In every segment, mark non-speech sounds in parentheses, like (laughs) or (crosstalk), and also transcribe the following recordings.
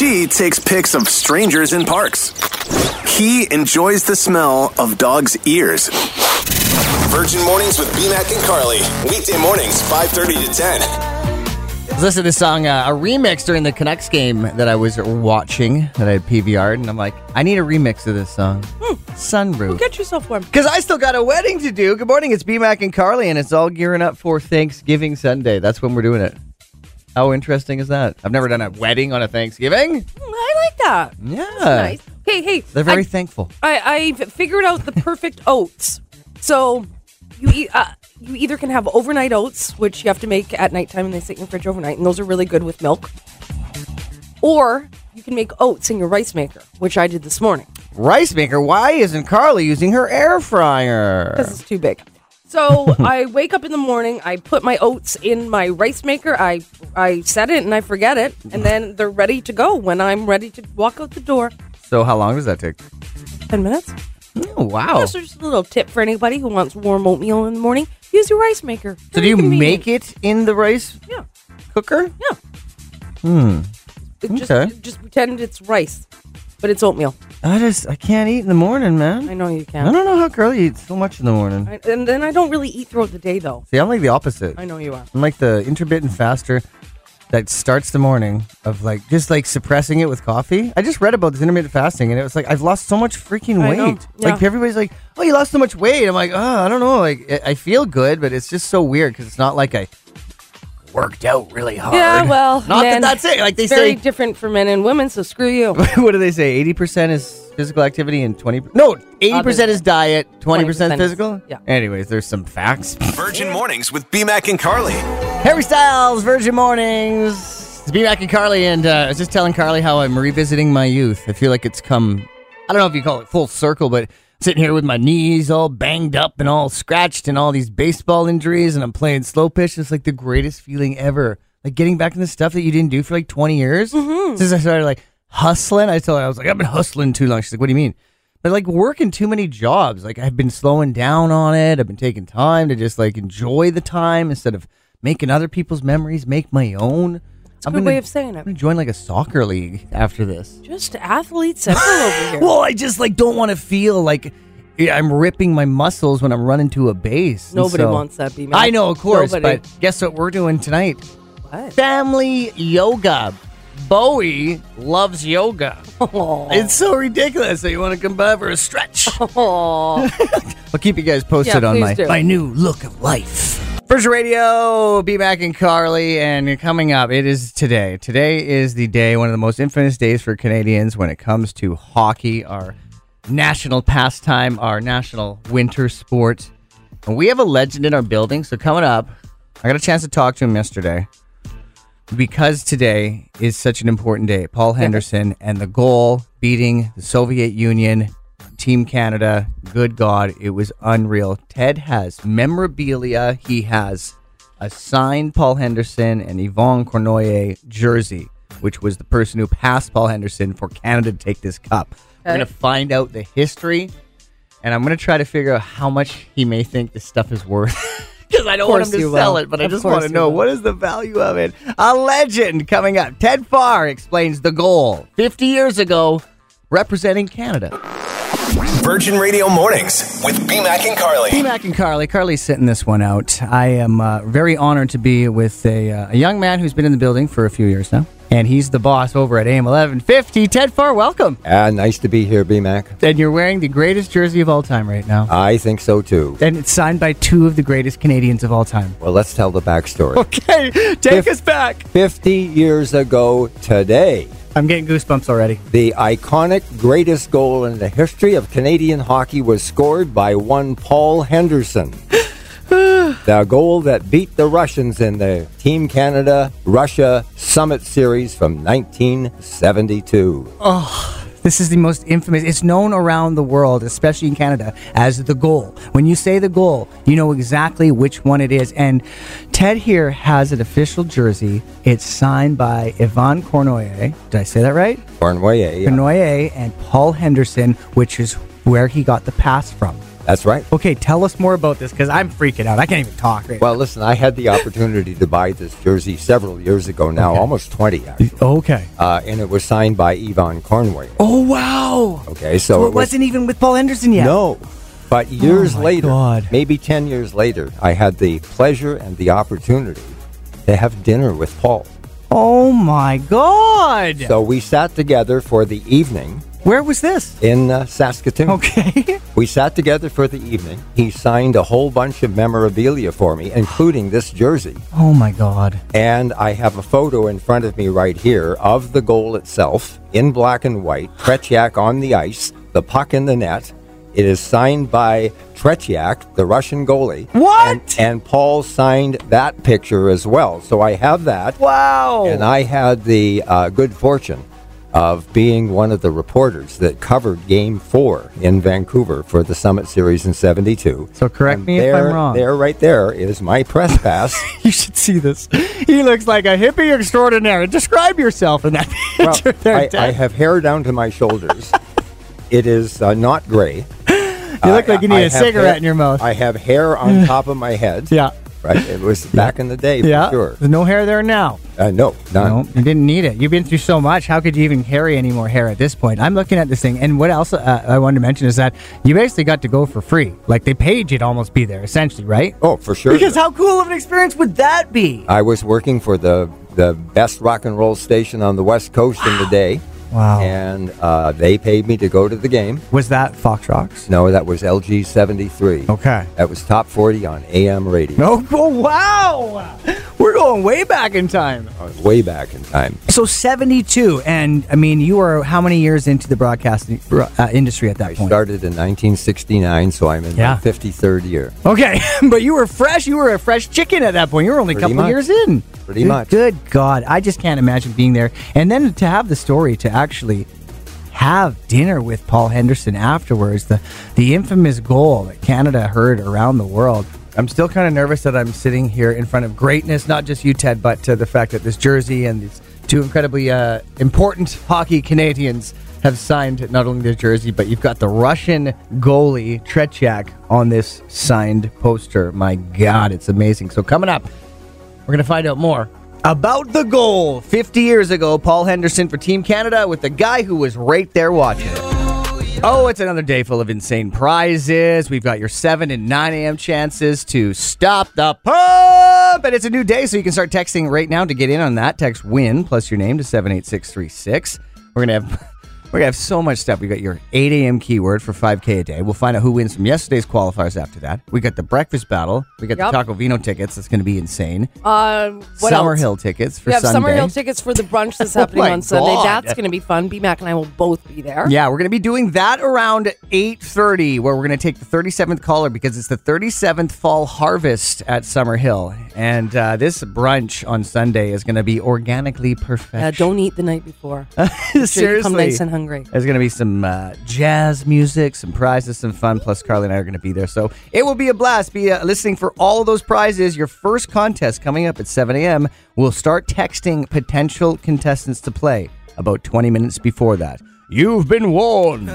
She takes pics of strangers in parks. He enjoys the smell of dogs' ears. Virgin Mornings with BMAC and Carly. Weekday mornings, 5.30 to 10. I was listening to this song, uh, a remix during the Canucks game that I was watching, that I had PVR'd, and I'm like, I need a remix of this song. Sunroof. Get yourself warm. Because I still got a wedding to do. Good morning, it's BMAC and Carly, and it's all gearing up for Thanksgiving Sunday. That's when we're doing it. How interesting is that? I've never done a wedding on a Thanksgiving. Mm, I like that. Yeah. Nice. Hey, hey. They're very I, thankful. I, I've figured out the perfect (laughs) oats. So you e- uh, you either can have overnight oats, which you have to make at nighttime and they sit in your fridge overnight, and those are really good with milk. Or you can make oats in your rice maker, which I did this morning Rice maker, why isn't Carly using her air fryer? because it's too big. So I wake up in the morning, I put my oats in my rice maker, I I set it and I forget it, and then they're ready to go when I'm ready to walk out the door. So, how long does that take? Ten minutes. Oh, wow. Just, just a little tip for anybody who wants warm oatmeal in the morning. Use your rice maker. So, do you make it in the rice Yeah. cooker? Yeah. Hmm. It just, Okay. just pretend it's rice, but it's oatmeal. I just, I can't eat in the morning, man. I know you can't. I don't know how Carly eats so much in the morning. I, and then I don't really eat throughout the day, though. See, I'm like the opposite. I know you are. I'm like the intermittent faster that starts the morning of like just like suppressing it with coffee. I just read about this intermittent fasting and it was like I've lost so much freaking I weight. know, Like everybody's like, "Oh, you lost so much weight." I'm like, "Oh, I don't know. Like I- I feel good, but it's just so weird because it's not like I worked out really hard." Yeah, (laughs) well, not man, that that's it. Like they It's very say, different for men and women, so screw you. (laughs) what do they say? Eighty percent is physical activity and twenty. No, eighty percent is diet, twenty percent 20% is- physical. yeah. Anyways, there's some facts. (laughs) Virgin Mornings with BMAC and Carly. Harry Styles, Virgin Mornings. It's B Mac and Carly, and uh, I was just telling Carly how I'm revisiting my youth. I feel like it's come, I don't know if you call it full circle, but sitting here with my knees all banged up and all scratched and all these baseball injuries, and I'm playing slow pitch. It's like the greatest feeling ever. Like getting back into stuff that you didn't do for like 20 years. Mm-hmm. Since I started like hustling, I told her, I was like, I've been hustling too long. She's like, what do you mean? But like working too many jobs. Like I've been slowing down on it. I've been taking time to just like enjoy the time instead of making other people's memories make my own. It's a good way of saying it. I'm gonna join like a soccer league after this. Just athlete central over here. (laughs) Well, I just like don't want to feel like I'm ripping my muscles when I'm running to a base. And Nobody so- wants that, B-Man. I know, of course, Nobody. but guess what we're doing tonight? What? Family yoga. Bowie loves yoga. Aw. It's so ridiculous. that you want to come by for a stretch? Aw. (laughs) I'll keep you guys posted Yeah, on please my, do. my new look of life. First Radio, be back in Carly, and coming up, it is today. Today is the day, one of the most infamous days for Canadians when it comes to hockey, our national pastime, our national winter sport. And we have a legend in our building, so coming up, I got a chance to talk to him yesterday because today is such an important day. Paul Henderson and the goal beating the Soviet Union, Team Canada. Good God, it was unreal. Ted has memorabilia. He has a signed Paul Henderson and Yvan Cournoyer jersey, which was the person who passed Paul Henderson for Canada to take this cup. We're going to find out the history, and I'm going to try to figure out how much he may think this stuff is worth. (laughs) Because I don't want him to sell will. it, but I just want to know will. what is the value of it. A legend coming up. Ted Farr explains the goal 50 years ago, representing Canada. Virgin Radio Mornings with BMAC and Carly. B Mac and Carly. Carly's sitting this one out. I am uh, very honored to be with a, uh, a young man who's been in the building for a few years now. And he's the boss over at AM 1150. Ted Farr, welcome. Ah, nice to be here, BMAC. And you're wearing the greatest jersey of all time right now. I think so too. And it's signed by two of the greatest Canadians of all time. Well, let's tell the backstory. Okay, take If- us back. 50 years ago today, I'm getting goosebumps already. the iconic greatest goal in the history of Canadian hockey was scored by one Paul Henderson. (sighs) the goal that beat the Russians in the Team Canada Russia Summit Series from 1972. This is the most infamous. It's known around the world, especially in Canada, as the goal. When you say the goal, you know exactly which one it is. And Ted here has an official jersey. It's signed by Yvan Cournoyer. Did I say that right? Cournoyer and Paul Henderson, which is where he got the pass from. That's right. Okay, tell us more about this because I'm freaking out. I can't even talk right Well, listen, I had the opportunity to buy this jersey several years ago now, almost 20 actually. now. Okay. Uh, and it was signed by Yvan Cournoyer. Oh, wow. Okay, so, So it it wasn't even with Paul Henderson yet. No. But years Oh later, God. maybe 10 years later, I had the pleasure and the opportunity to have dinner with Paul. Oh, my God. So we sat together for the evening Where was this? in uh, Saskatoon. Okay. (laughs) We sat together for the evening. He signed a whole bunch of memorabilia for me, including this jersey. oh, my God. And I have a photo in front of me right here of the goal itself in black and white. Tretiak on the ice, the puck in the net. It is signed by Tretiak, the Russian goalie. What? And, and Paul signed that picture as well. So I have that. Wow. And I had the uh, good fortune of being one of the reporters that covered Game Four in Vancouver for the Summit Series in '72. So correct And me if I'm wrong. There, right there, is my press pass. (laughs) you should see this. He looks like a hippie extraordinaire. Describe yourself in that (laughs) well, picture there, I, I have hair down to my shoulders. it is uh, not gray. (laughs) you look like you need a a cigarette in your mouth. I have hair on top of my head. yeah. Right. It was back in the day Yeah. sure. There's no hair there now. Uh, no, none. No, you didn't need it. You've been through so much. How could you even carry any more hair at this point? I'm looking at this thing, and what else uh, I wanted to mention is that you basically got to go for free. Like they paid you to almost be there, essentially, right? Oh, for sure. Because how cool of an experience would that be? I was working for the the best rock and roll station on the West Coast in the day. Wow. And uh, they paid me to go to the game. Was that Fox Rocks? No, that was LG 73. Okay. That was top 40 on AM radio. Oh, (laughs) oh, wow. We're going way back in time. Uh, Way back in time. So 72, and I mean, you were how many years into the broadcasting uh, industry at that I point? started in 1969, so I'm in Yeah. my 53rd year. Okay, (laughs) but you were fresh. You were a fresh chicken at that point. You were only a couple much. years in. Pretty Good- much. Good God, I just can't imagine being there, and then to have the story to actually have dinner with Paul Henderson afterwards. The the infamous goal that Canada heard around the world. I'm still kind of nervous that I'm sitting here in front of greatness, not just you, Ted, but uh, the fact that this jersey and these two incredibly uh, important hockey Canadians have signed not only their jersey, but you've got the Russian goalie Tretiak on this signed poster. My God, it's amazing. So coming up, we're going to find out more about the goal 50 years ago. Paul Henderson for Team Canada with the guy who was right there watching. Oh, it's another day full of insane prizes. We've got your 7 and 9 a.m. chances to stop the pump. And it's a new day, so you can start texting right now to get in on that. Text WIN plus your name to 78636. We're going to have. We're gonna have so much stuff. We got your 8 a.m. keyword for 5K a day. We'll find out who wins from yesterday's qualifiers after that. We got the breakfast battle. We got Yep. the Taco Vino tickets. That's gonna be insane. Um, what Summer else? Hill tickets for We have Sunday. Summerhill tickets for the brunch that's (laughs) Oh happening my on Sunday. God. That's going to be fun. B Mac and I will both be there. Yeah, we're going to be doing that around 8:30 where we're going to take the 37th caller because it's the 37th fall harvest at Summerhill. And uh, this brunch on Sunday is going to be organically perfect. Uh, don't eat the night before. (laughs) Sure you Seriously. come nice and hungry. There's going to be some uh, jazz music, some prizes, some fun. Plus, Carly and I are going to be there. So it will be a blast. Be uh, listening for all of those prizes. Your first contest coming up at 7 a.m. We'll start texting potential contestants to play about 20 minutes before that. You've been warned.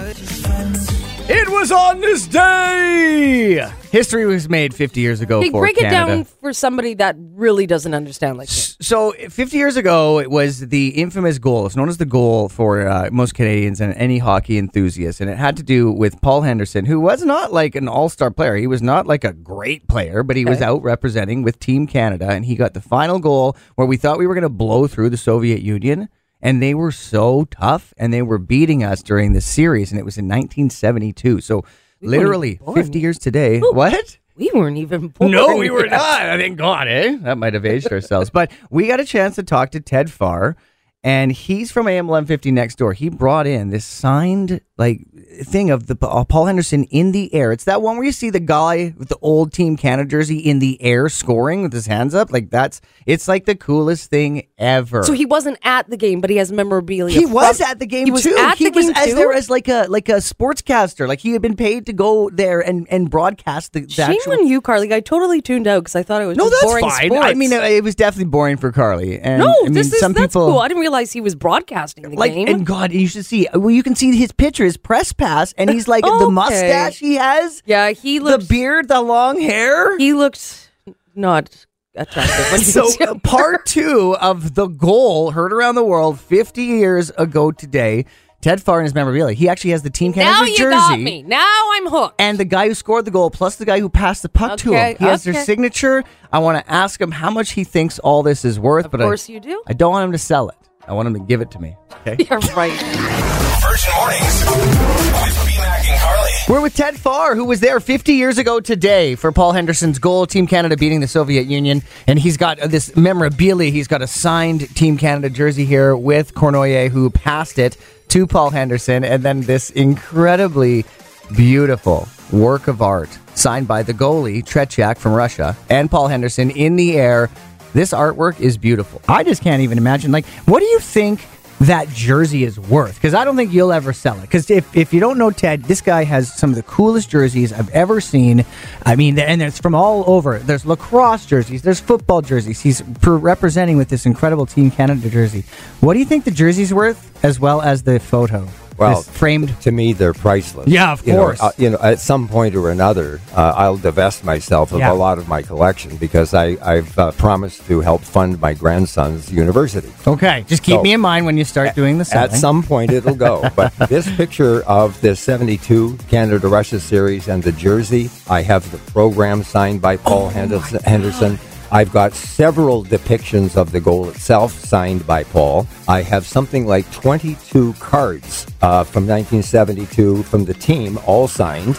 It was on this day. History was made 50 years ago Hey, break it down for somebody that really doesn't understand like me. So, 50 years ago, it was the infamous goal. It's known as the goal for uh, most Canadians and any hockey enthusiast. And it had to do with Paul Henderson, who was not like an all star player. He was not like a great player, but he was out representing with Team Canada. And he got the final goal where we thought we were going to blow through the Soviet Union. And they were so tough and they were beating us during the series. And it was in 1972. So, We literally 50 years today. Ooh. What? We weren't even born. No, we were yet. not. (laughs) I thank God, eh? That might have aged ourselves. But we got a chance to talk to Ted Farr, and he's from AM 1150 next door. He brought in this signed like thing of the uh, Paul Henderson in the air. It's that one where you see the guy with the old Team Canada jersey in the air scoring with his hands up. Like that's it's like the coolest thing ever. So he wasn't at the game, but he has memorabilia. He was at the game He was too. at he was as too? there as like a like a sportscaster. Like he had been paid to go there and and broadcast the, the Shame actual on you, Carly. I totally tuned out because I thought it was No, that's boring fine. sports. I mean, it, it was definitely boring for Carly. And no, I mean, this is some that's people. cool. I didn't realize realize he was broadcasting the Like, game. and God, you should see. Well, you can see his picture, his press pass, and he's like the (laughs) mustache he has, yeah, he looks, the beard, the long hair. He looked not attractive. So, (laughs) part two of the goal heard around the world 50 years ago today. Ted Farr and his memorabilia. He actually has the Team Canada now you jersey. got me. Now I'm hooked. And the guy who scored the goal, plus the guy who passed the puck to him. Okay, He has their signature. I want to ask him how much he thinks all this is worth. Of but course I, you do. I don't want him to sell it. I want him to give it to me. Okay. (laughs) You're right. Virgin Mornings with B-Mac and Carly. We're with Ted Farr, who was there 50 years ago today for Paul Henderson's goal, Team Canada beating the Soviet Union. And he's got uh, this memorabilia. He's got a signed Team Canada jersey here with Cournoyer, who passed it to Paul Henderson. And then this incredibly beautiful work of art signed by the goalie, Tretiak from Russia, and Paul Henderson in the air. This artwork is beautiful. I just can't even imagine. Like, what do you think that jersey is worth? Because I don't think you'll ever sell it. Because if, if you don't know Ted, this guy has some of the coolest jerseys I've ever seen. I mean, and there's from all over. There's lacrosse jerseys, there's football jerseys. He's representing with this incredible Team Canada jersey. What do you think the jersey's worth, as well as the photo? Well, framed. To me, they're priceless. Yeah, of You know, course. uh, you know, at some point or another, uh, I'll divest myself of Yeah. a lot of my collection because I, I've uh, promised to help fund my grandson's university. Okay, just keep So- me in mind when you start doing the selling. At some point, it'll go. (laughs) but this picture of the 72 Canada Russia series and the jersey, I have the program signed by Paul Henderson. Henderson. I've got several depictions of the goal itself signed by Paul. I have something like 22 cards uh, from 1972 from the team, all signed.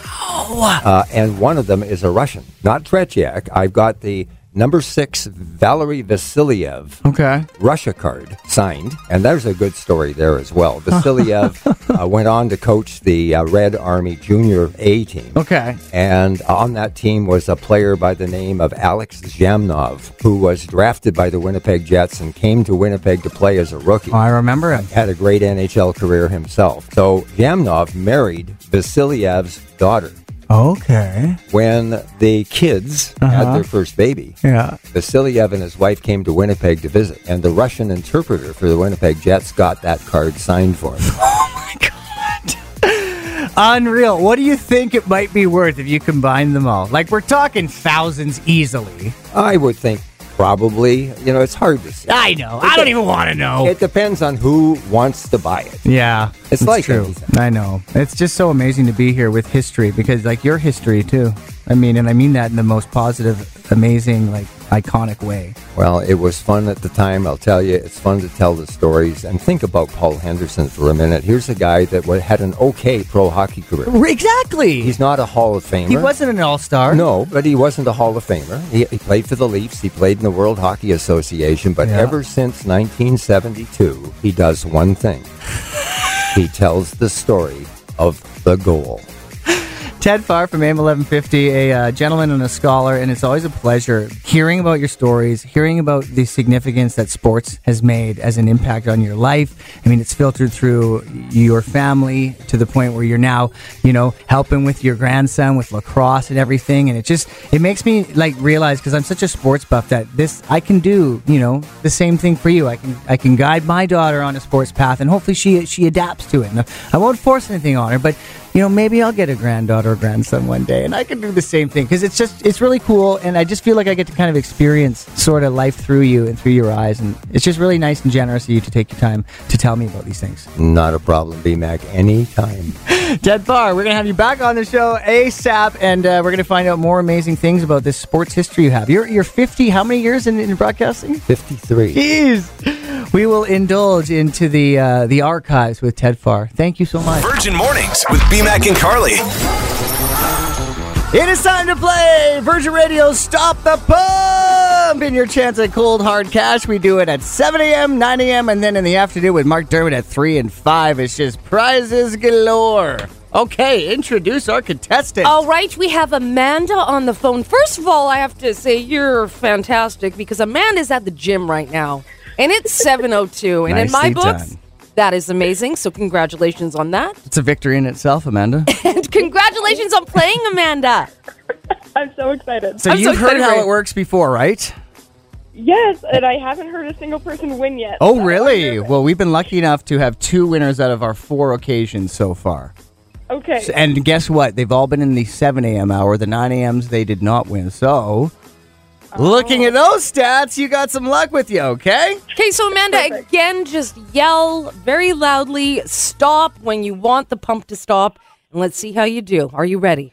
Uh, and one of them is a Russian, not Tretiak. I've got the number six Valery Vasiliev okay. Russia card signed, and there's a good story there as well. (laughs) Vasiliev uh, went on to coach the uh, Red Army Junior A team. Okay. And on that team was a player by the name of Alex Zhamnov, who was drafted by the Winnipeg Jets and came to Winnipeg to play as a rookie. Oh, I remember him. Had a great NHL career himself. So Zhamnov married Vasiliev's daughter. Okay. When the kids had uh-huh. their first baby, Yeah. Vasiliev and his wife came to Winnipeg to visit, and the Russian interpreter for the Winnipeg Jets got that card signed for him. (laughs) Oh my god! Unreal. What do you think it might be worth if you combine them all? Like we're talking thousands easily. I would think probably, you know, it's hard to say. I know. I don't even want to know. It depends on who wants to buy it. yeah, It's like true. anything. I know. It's just so amazing to be here with history because, like, your history too. I mean, and I mean that in the most positive, amazing, like, iconic way. Well, it was fun at the time. I'll tell you, it's fun to tell the stories. And think about Paul Henderson for a minute. Here's a guy that had an okay pro hockey career. Exactly. He's not a Hall of Famer. he wasn't an all-star. No, but he wasn't a Hall of Famer. He, he played for the Leafs. He played in the World Hockey Association. But Yeah. ever since 1972, he does one thing. (laughs) he tells the story of the goal. Ted Farr from AM 1150, a uh, gentleman and a scholar, and it's always a pleasure hearing about your stories, hearing about the significance that sports has made as an impact on your life. I mean, it's filtered through your family to the point where you're now, you know, helping with your grandson with lacrosse and everything, and it just it makes me like realize because I'm such a sports buff that this I can do, you know, the same thing for you. I can I can guide my daughter on a sports path, and hopefully she she adapts to it. And I won't force anything on her, but you know, maybe I'll get a granddaughter or grandson one day and I can do the same thing because it's just, it's really cool. And I just feel like I get to kind of experience sort of life through you and through your eyes. And it's just really nice and generous of you to take your time to tell me about these things. Not a problem, BMAC, anytime. (laughs) Ted Farr, we're going to have you back on the show ASAP and uh, we're going to find out more amazing things about this sports history you have. You're, you're 50, how many years in, in broadcasting? 53. Jeez. We will indulge into the, uh, the archives with Ted Farr. Thank you so much. Virgin Mornings with BMAC and Carly. It is time to play Virgin Radio Stop the Pump in your chance at cold hard cash. We do it at 7 a.m., 9 a.m., and then in the afternoon with Mark Dermott at 3 and 5. It's just prizes galore. Okay, introduce our contestant. All right, we have Amanda on the phone. First of all, I have to say you're fantastic because Amanda's at the gym right now, and it's (laughs) 7:02. And in my Nicely books, done. that is amazing. So congratulations on that, It's a victory in itself, Amanda. (laughs) and congratulations on playing, Amanda. (laughs) I'm so excited. So I'm so you've heard excited how for it works before, right? Yes, and I haven't heard a single person win yet. Oh, So really? Well, we've been lucky enough to have two winners out of our four occasions so far. Okay. S- And guess what? They've all been in the 7 a.m. hour. The 9 a.m.s they did not win. So, oh. looking at those stats, you got some luck with you, okay? Okay, so Amanda, Perfect. again, just yell very loudly, stop when you want the pump to stop, and let's see how you do. Are you ready?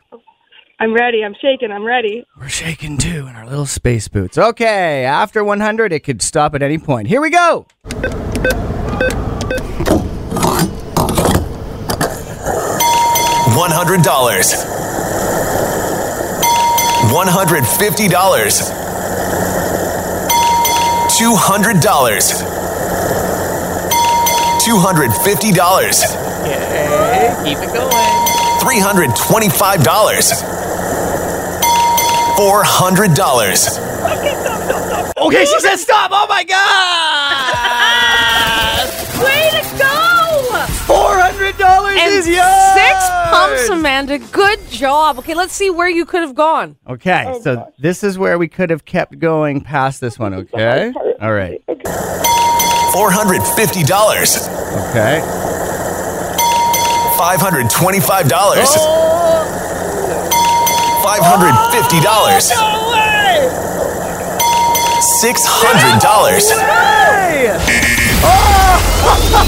I'm ready. I'm shaking. I'm ready. We're shaking too in our little space boots. Okay, after 100, it could stop at any point. Here we go. One hundred dollars. One hundred fifty dollars. Two hundred dollars. Two hundred fifty dollars. Okay, keep it going. Three hundred twenty-five dollars. Four hundred dollars. Okay, she said stop. Oh my God! Way to go! $400 And is yours. six pumps, Amanda. Good job. Okay, let's see where you could have gone. Okay, Oh, so gosh. this is where we could have kept going past this one, okay? All right. Four hundred fifty dollars. Okay. Five oh, hundred twenty-five dollars. Oh, Five hundred fifty dollars. no way! Six hundred dollars. Hey!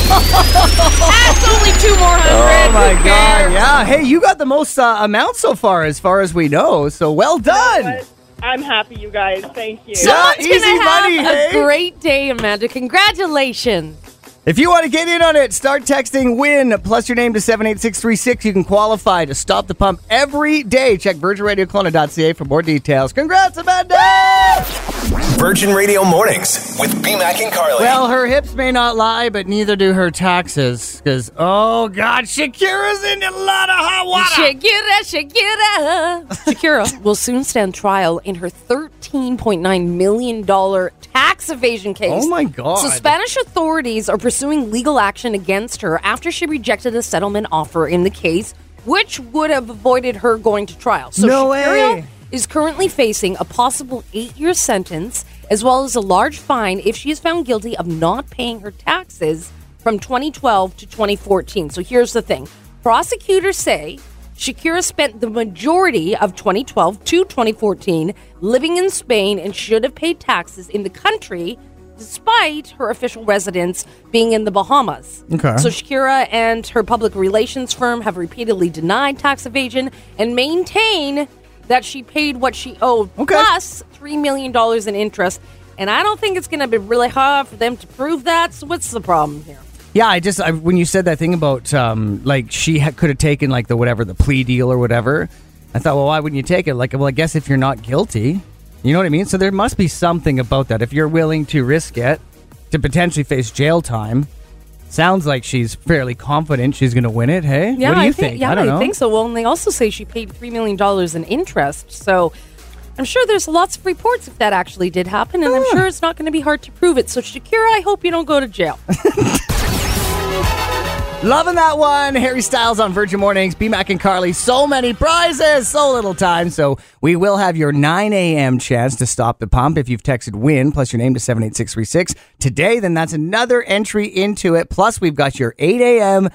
That's only two more hundred. Oh my Who god, cares? yeah. Hey, you got the most uh, amount so far, as far as we know, so well done. I'm happy, you guys. Thank you. Someone's easy gonna have money, a hey? great day, Amanda. Congratulations. If you want to get in on it, start texting WIN plus your name to 78636. You can qualify to stop the pump every day. Check virginradiokelowna.ca for more details. Congrats, Amanda! Virgin Radio Mornings with BMAC and Carly. Well, her hips may not lie, but neither do her taxes. Because, oh God, Shakira's in a lot of hot water. Shakira, Shakira. Shakira will soon stand trial in her $13.9 million tax evasion case. Oh my God. So, Spanish authorities are pursuing legal action against her after she rejected a settlement offer in the case, which would have avoided her going to trial. So, No Shakira way. is currently facing a possible eight year sentence as well as a large fine if she is found guilty of not paying her taxes from 2012 to 2014. So here's the thing prosecutors say Shakira spent the majority of 2012 to 2014 living in Spain and should have paid taxes in the country. Despite her official residence being in the Bahamas. Okay. So Shakira and her public relations firm have repeatedly denied tax evasion and maintain that she paid what she owed Okay. plus $3 million in interest. And I don't think it's going to be really hard for them to prove that. So what's the problem here? Yeah, I just I, when you said that thing about um, like she ha- could have taken like the whatever the plea deal or whatever, I thought, well, why wouldn't you take it? Like, well, I guess if you're not guilty, you know what I mean. So there must be something about that. If you're willing to risk it to potentially face jail time, sounds like she's fairly confident she's going to win it. Hey, Yeah, what do you I think? Yeah, I don't know. think so. Well, and they also say she paid $3 million in interest. So I'm sure there's lots of reports if that actually did happen. And I'm ah. sure it's not going to be hard to prove it. So, Shakira, I hope you don't go to jail. (laughs) Loving that one. Harry Styles on Virgin Mornings. B Mac and Carly. So many prizes, so little time. So we will have your 9 a.m. chance to stop the pump if you've texted WIN plus your name to 78636 today. Then that's another entry into it. Plus, we've got your 8 a.m.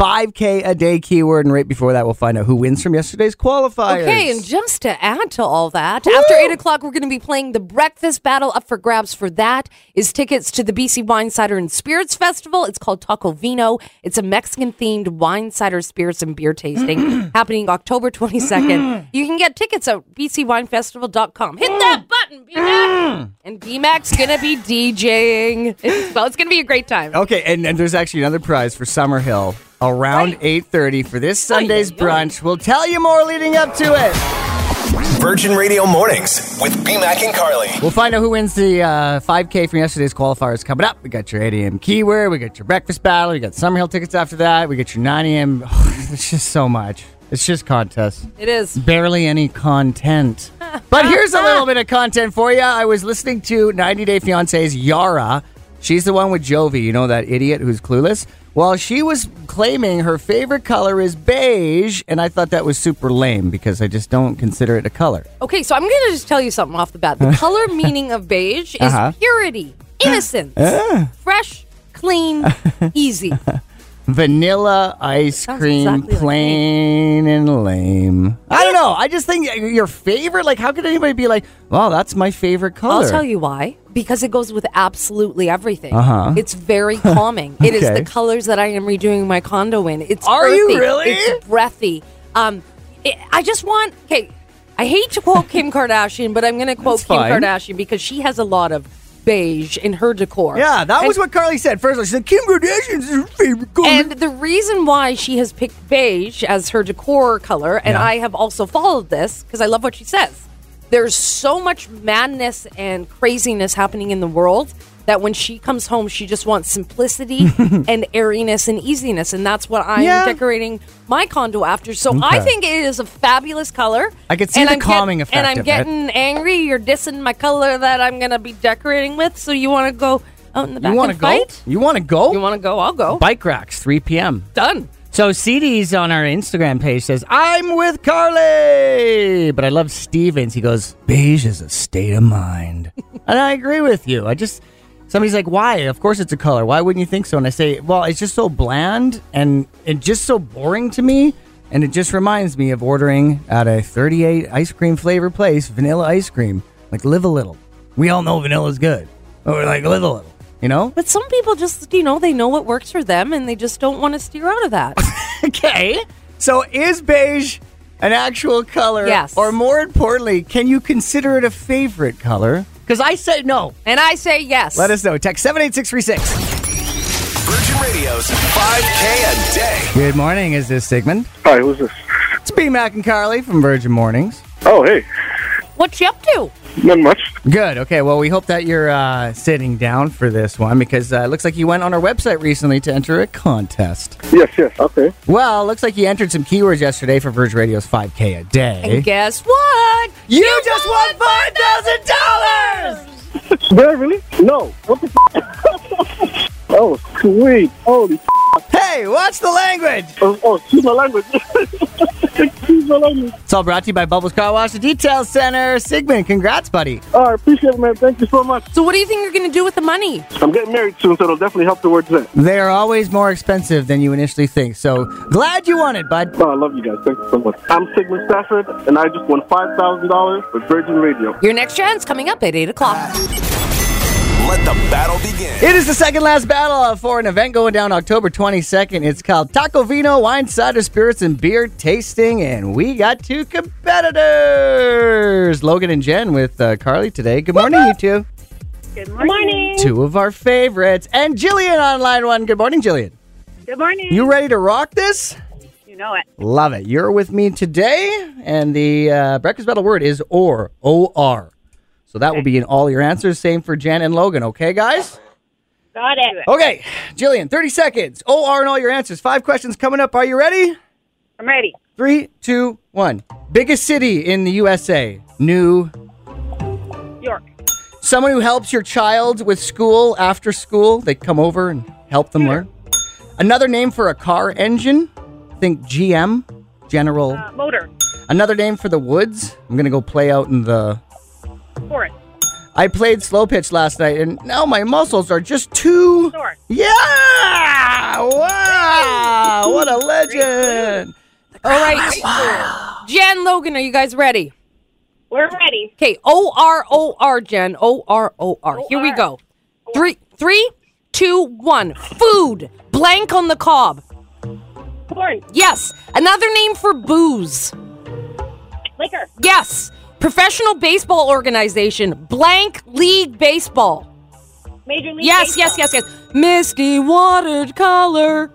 5K a day keyword. And right before that, we'll find out who wins from yesterday's qualifiers. Okay, and just to add to all that, after 8 o'clock, we're going to be playing the Breakfast Battle. Up for grabs for that is tickets to the BC Wine, Cider, and Spirits Festival. It's called Taco Vino. It's a Mexican themed wine, cider, spirits, and beer tasting (clears throat) happening October 22nd. (clears throat) you can get tickets at bcwinefestival.com. Hit that (clears throat) button, BMAC. and BMAC's going to be DJing. (laughs) It's, well, it's going to be a great time. Okay, and, and there's actually another prize for Summerhill around 8.30 for this Sunday's Ay, ay, ay. brunch. We'll tell you more leading up to it. Virgin Radio Mornings with BMAC and Carly. We'll find out who wins the uh, 5K from yesterday's qualifiers coming up. We got your 8 a.m. keyword, we got your breakfast battle, we got Summerhill tickets after that, we got your 9 a.m. (sighs) it's just so much. It's just contests. It is. Barely any content. But here's a little (laughs) bit of content for you. I was listening to 90 Day Fiance's Yara She's the one with Jovi, you know, that idiot who's clueless. Well, she was claiming her favorite color is beige, and I thought that was super lame because I just don't consider it a color. Okay, so I'm going to just tell you something off the bat. The (laughs) color meaning of beige is Uh-huh. purity, (laughs) innocence, fresh, clean, (laughs) easy. Vanilla ice Sounds cream, exactly like plain and lame. I don't know. I just think your favorite, like, how could anybody be like, well, that's my favorite color? I'll tell you why. Because it goes with absolutely everything. Uh-huh. It's very (laughs) calming. It is Okay. the colors that I am redoing my condo in. It's Are you earthy. really? It's breathy. Um, it, I just want. Okay, I hate to quote (laughs) Kim Kardashian, but I'm going to quote That's Kim fine. Kardashian because she has a lot of beige in her decor. Yeah, that And- was what Carly said first. She said, Kim Kardashian's her favorite color. And the reason why she has picked beige as her decor color, and Yeah. I have also followed this because I love what she says. There's so much madness and craziness happening in the world that when she comes home, she just wants simplicity (laughs) and airiness and easiness. And that's what I'm Yeah. decorating my condo after. So I think it is a fabulous color. I could see And the I'm get- calming effect And I'm of it. getting angry. You're dissing my color that I'm going to be decorating with. So you want to go out in the back you want to and go? fight? You want to go? You want to go? I'll go. Bike racks, 3 p.m. Done. So CD's on our Instagram page says, I'm with Carly. But I love Stevens. He goes, beige is a state of mind. (laughs) and I agree with you. I just, somebody's like, why? Of course it's a color. Why wouldn't you think so? And I say, well, it's just so bland and, and just so boring to me. And it just reminds me of ordering at a 38 ice cream flavor place, vanilla ice cream. Like, live a little. We all know vanilla's good. But we're like, live a little. You know? But some people just, you know, they know what works for them and they just don't want to steer out of that. (laughs) Okay. So is beige an actual color? Yes. Or more importantly, can you consider it a favorite color? Because I say no. and I say yes. Let us know. Text 78636. Virgin Radio's 5K a day. Good morning. Is this Sigmund? Hi, who's this? It's B Mac and Carly from Virgin Mornings. Oh, hey, What's you up to? Not much. Good. Okay. Well, we hope that you're uh, sitting down for this one because uh, it looks like you went on our website recently to enter a contest. Yes, yes, okay. Well, it looks like you entered some keywords yesterday for Virgin Radio's 5K a day. And guess what? you just won $5,000! Did I really? No. What the f- (laughs) Oh, sweet. Holy Hey, watch the language. Oh, oh excuse my language. (laughs) excuse my language. It's all brought to you by Bubbles Car Wash, the Detail Center. Sigmund, congrats, buddy. Oh, I appreciate it, man. Thank you so much. So what do you think you're going to do with the money? I'm getting married soon, so it'll definitely help towards that. They are always more expensive than you initially think. So glad you won it, bud. Oh, I love you guys. Thank you so much. I'm Sigmund Stafford, and I just won $5,000 with Virgin Radio. Your next chance coming up at 8 o'clock. Let the battle begin. It is the second last battle for an event going down October 22nd. It's called Taco Vino Wine, Cider Spirits, and Beer Tasting. And we got two competitors, Logan and Jen, with uh, Carly today. Good morning, you two. Good morning. Two of our favorites. And Jillian on line one. Good morning, Jillian. Good morning. You ready to rock this? You know it. Love it. You're with me today, and the uh, breakfast battle word is or. O R. So that will be in all your answers. Same for Jen and Logan. Okay, guys? Got it. Okay, Jillian, 30 seconds. O R and all your answers. Five questions coming up. Are you ready? I'm ready. Three, two, one. Biggest city in the USA? New. York. Someone who helps your child with school after school. They come over and help them learn. Another name for a car engine. Think GM, General. Uh, motor. Another name for the woods. I'm gonna go play out in the. Forest. I played slow pitch last night, and now my muscles are just too. Store. Yeah! Wow! What a legend! All right. Jen, Logan, are you guys ready? We're ready. Okay, O R O R, Jen. O R O R. Here we go. Three, three, two, one. Food. Blank on the cob. Corn. Yes. Another name for booze. Liquor. Yes. Professional baseball organization. Blank League Baseball. Major League Yes, yes, Baseball. yes, yes. Misty watercolor.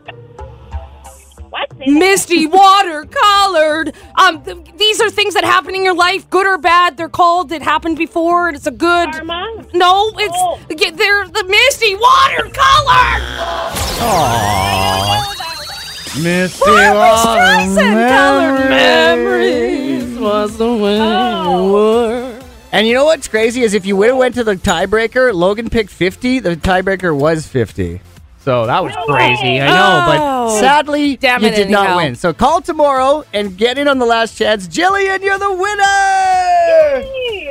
What? Say that Misty watercolored. Um, th- these are things that happen in your life, good or bad. They're called. It happened before, and it's a good. Karma. No, it's Oh. yeah, they're the misty watercolor. Misty Fluorescent colored memories was the way we were. And you know what's crazy is if you would have went to the tiebreaker, Logan picked 50. The tiebreaker was 50. So that was crazy. I know, but Oh. sadly, Damn you did not anyhow. win. So call tomorrow and get in on the last chance. Jillian, you're the winner!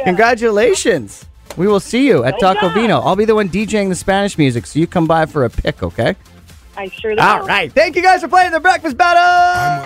Congratulations. We will see you at Taco Vino. I'll be the one DJing the Spanish music, so you come by for a pick, okay? I sure All will. right. Thank you guys for playing the breakfast battle.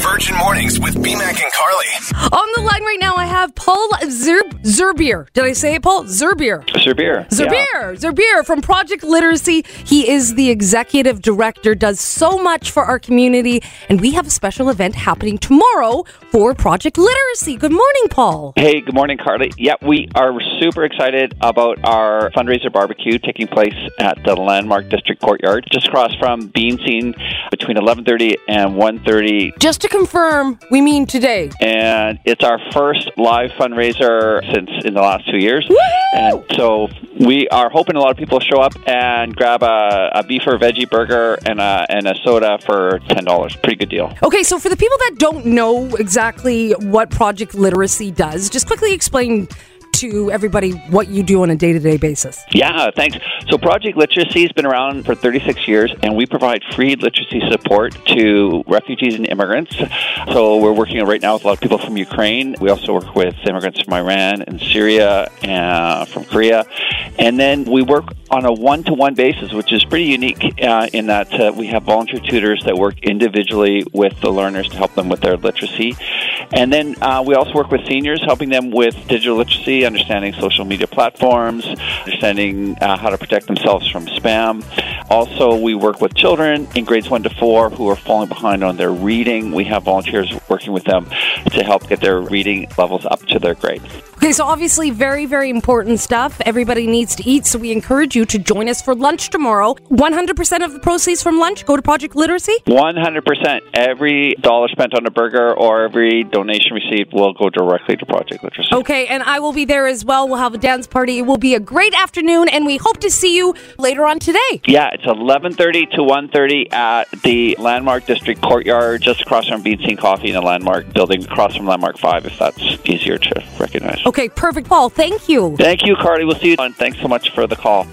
Virgin Mornings with BMAC and Carly. On the line right now, I have Paul Zer- Zerbier. Did I say it, Paul? Zerbier. Zerbir. Zerbir, Zerbir from Project Literacy. He is the executive director, does so much for our community, and we have a special event happening tomorrow for Project Literacy. Good morning, Paul. Hey, good morning, Carly. Yeah, we are super excited about our fundraiser barbecue taking place at the Landmark District Courtyard, just across from Bean Scene, between 11:30 and 1:30. Just to confirm, we mean today. And it's our first live fundraiser since in the last two years. And so we are hoping a lot of people show up and grab a, a beef or veggie burger and a, and a soda for $10. Pretty good deal. Okay, so for the people that don't know exactly what Project Literacy does, just quickly explain to everybody what you do on a day to day basis. Yeah, thanks. So Project Literacy has been around for 36 years, and we provide free literacy support to refugees and immigrants. So we're working right now with a lot of people from Ukraine. We also work with immigrants from Iran and Syria, and from Korea, and then we work on a one-to-one basis, which is pretty unique uh, in that uh, we have volunteer tutors that work individually with the learners to help them with their literacy, and then uh, we also work with seniors, helping them with digital literacy, understanding social media platforms, understanding uh, how to protect themselves from spam. Also, we work with children in grades one to four who are falling behind on their reading. We have volunteers working with them to help get their reading levels up to their grade. Okay, so obviously, very, very important stuff. Everybody needs to eat, so we encourage you to join us for lunch tomorrow. 100% of the proceeds from lunch go to Project Literacy. 100%. Every dollar spent on a burger or every donation received will go directly to Project Literacy. Okay, and I will be there as well. We'll have a dance party. It will be a great afternoon, and we hope to see you later on today. Yeah, it's 11:30 to 1:30 at the Landmark District Courtyard, just across from Bean Scene Coffee in the Landmark building, across from Landmark Five, if that's easier to recognize. Okay, perfect, Paul. Thank you. Thank you, Carly. We'll see you, and thanks so much for the call.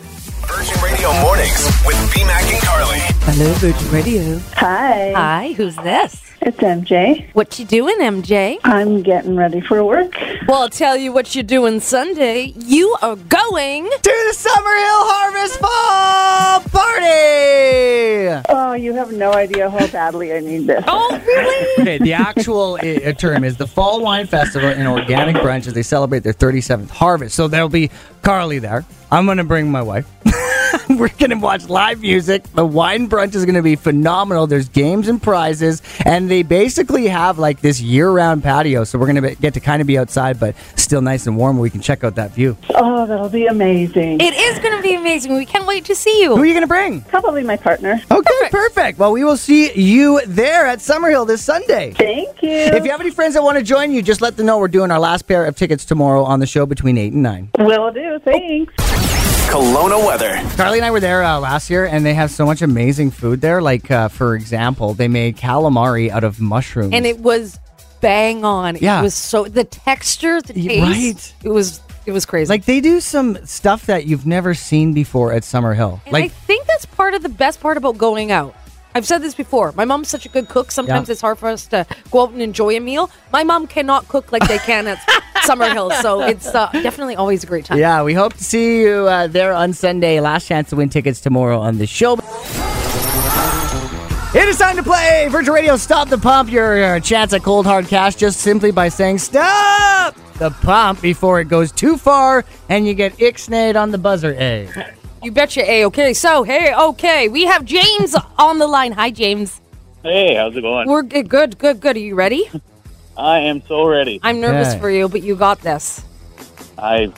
Virgin Radio Mornings with BMAC and Carly. Hello, Virgin Radio. Hi, Hi, who's this? it's MJ. What you doing, MJ? I'm getting ready for work. Well, I'll tell you what you're doing Sunday. You are going. To the Summerhill Harvest Fall Party! Oh, you have no idea how badly I need this. Oh, really? Okay, the actual uh, term is the Fall Wine Festival and Organic Brunch as they celebrate their 37th harvest. So there'll be Carly there. I'm going to bring my wife. (laughs) (laughs) We're going to watch live music. The wine brunch is going to be phenomenal. There's games and prizes, and they basically have like this year round patio. So we're going to get to kind of be outside, but still nice and warm where we can check out that view. Oh, that'll be amazing. It is going to be amazing. We can't wait to see you. Who are you. you going to bring? Probably my partner. Okay, perfect. Well, we will see you there at Summerhill this Sunday. Thank you. If you have any friends that want to join you, just let them know we're doing our last pair of tickets tomorrow on the show between 8 and 9. Will do. Thanks. Kelowna weather. Carly and I were there uh, last year, and they have so much amazing food there. Like, uh, for example, they made calamari out of mushrooms. And it was bang on. Yeah. It was so the texture, the taste. right. It was it was crazy. like they do some stuff that you've never seen before at Summerhill. and I think that's part of the best part about going out. I've said this before. My mom's such a good cook. Sometimes Yeah. it's hard for us to go out and enjoy a meal. My mom cannot cook like they can at (laughs) Summerhill, so it's uh, definitely always a great time. yeah, we hope to see you uh, there on Sunday. Last chance to win tickets tomorrow on the show. It is time to play Virgin Radio Stop the Pump. Your uh, chance at cold hard cash just simply by saying stop the pump before it goes too far and you get ixnayed on the buzzer. A. (laughs) You betcha. A okay. So hey, okay, we have James on the line. Hi, James. Hey, how's it going? We're good, good, good, good. Are you ready? (laughs) I am so ready. I'm nervous Okay. for you, but you got this. I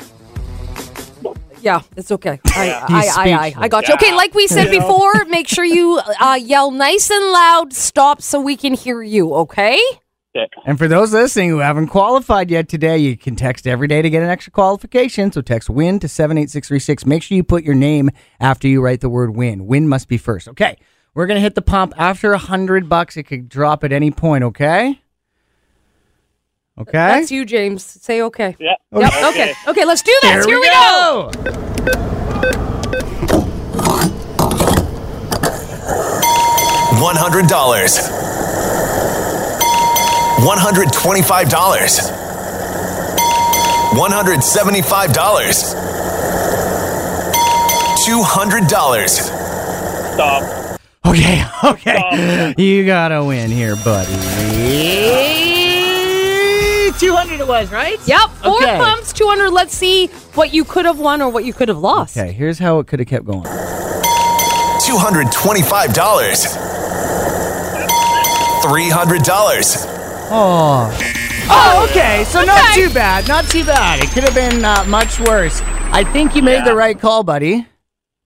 Yeah, it's okay. (laughs) I, He's I, I, I, I got you. Okay, like we said before, make sure you uh, yell nice and loud, stop so we can hear you, okay? it. And for those listening who haven't qualified yet today, you can text every day to get an extra qualification. So text WIN to 78636. Make sure you put your name after you write the word WIN. WIN must be first. Okay. We're going to hit the pump after a 100 bucks. It could drop at any point, okay? Okay. That's you, James. Say okay. Yeah. Okay. Yep. Okay. okay. okay. let's do this. Here, Here we, we go. go. $100. $125. $175. $200. Stop. Okay, (laughs) okay. Stop. You gotta win here, buddy. 200 it was, right? Yep. Four okay. pumps, 200. Let's see what you could have won or what you could have lost. Okay, here's how it could have kept going $225. $300. Oh. Oh, okay. So not too bad. Not too bad. It could have been uh, much worse. I think you made the right call, buddy.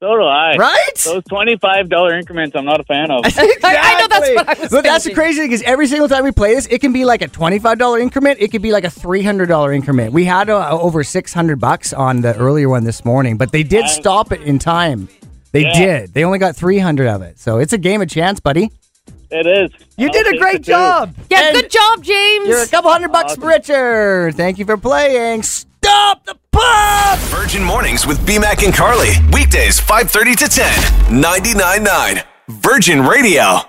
So do I. Right? Those twenty-five dollar increments, I'm not a fan of. (laughs) Exactly. I know that's what I was But that's the crazy thing is every single time we play this, it can be like a twenty-five dollar increment. It could be like a three hundred dollar increment. We had uh, over six hundred bucks on the earlier one this morning, but they did I- stop it in time. They Yeah. did. They only got three hundred of it, so it's a game of chance, buddy. It is. You I'll did a great the two. job. Yeah, And good job, James. You're a couple hundred bucks richer. Thank you for playing. Stop the pump. Virgin Mornings with B Mac and Carly. Weekdays 5:30 to 10. 99.9 Virgin Radio.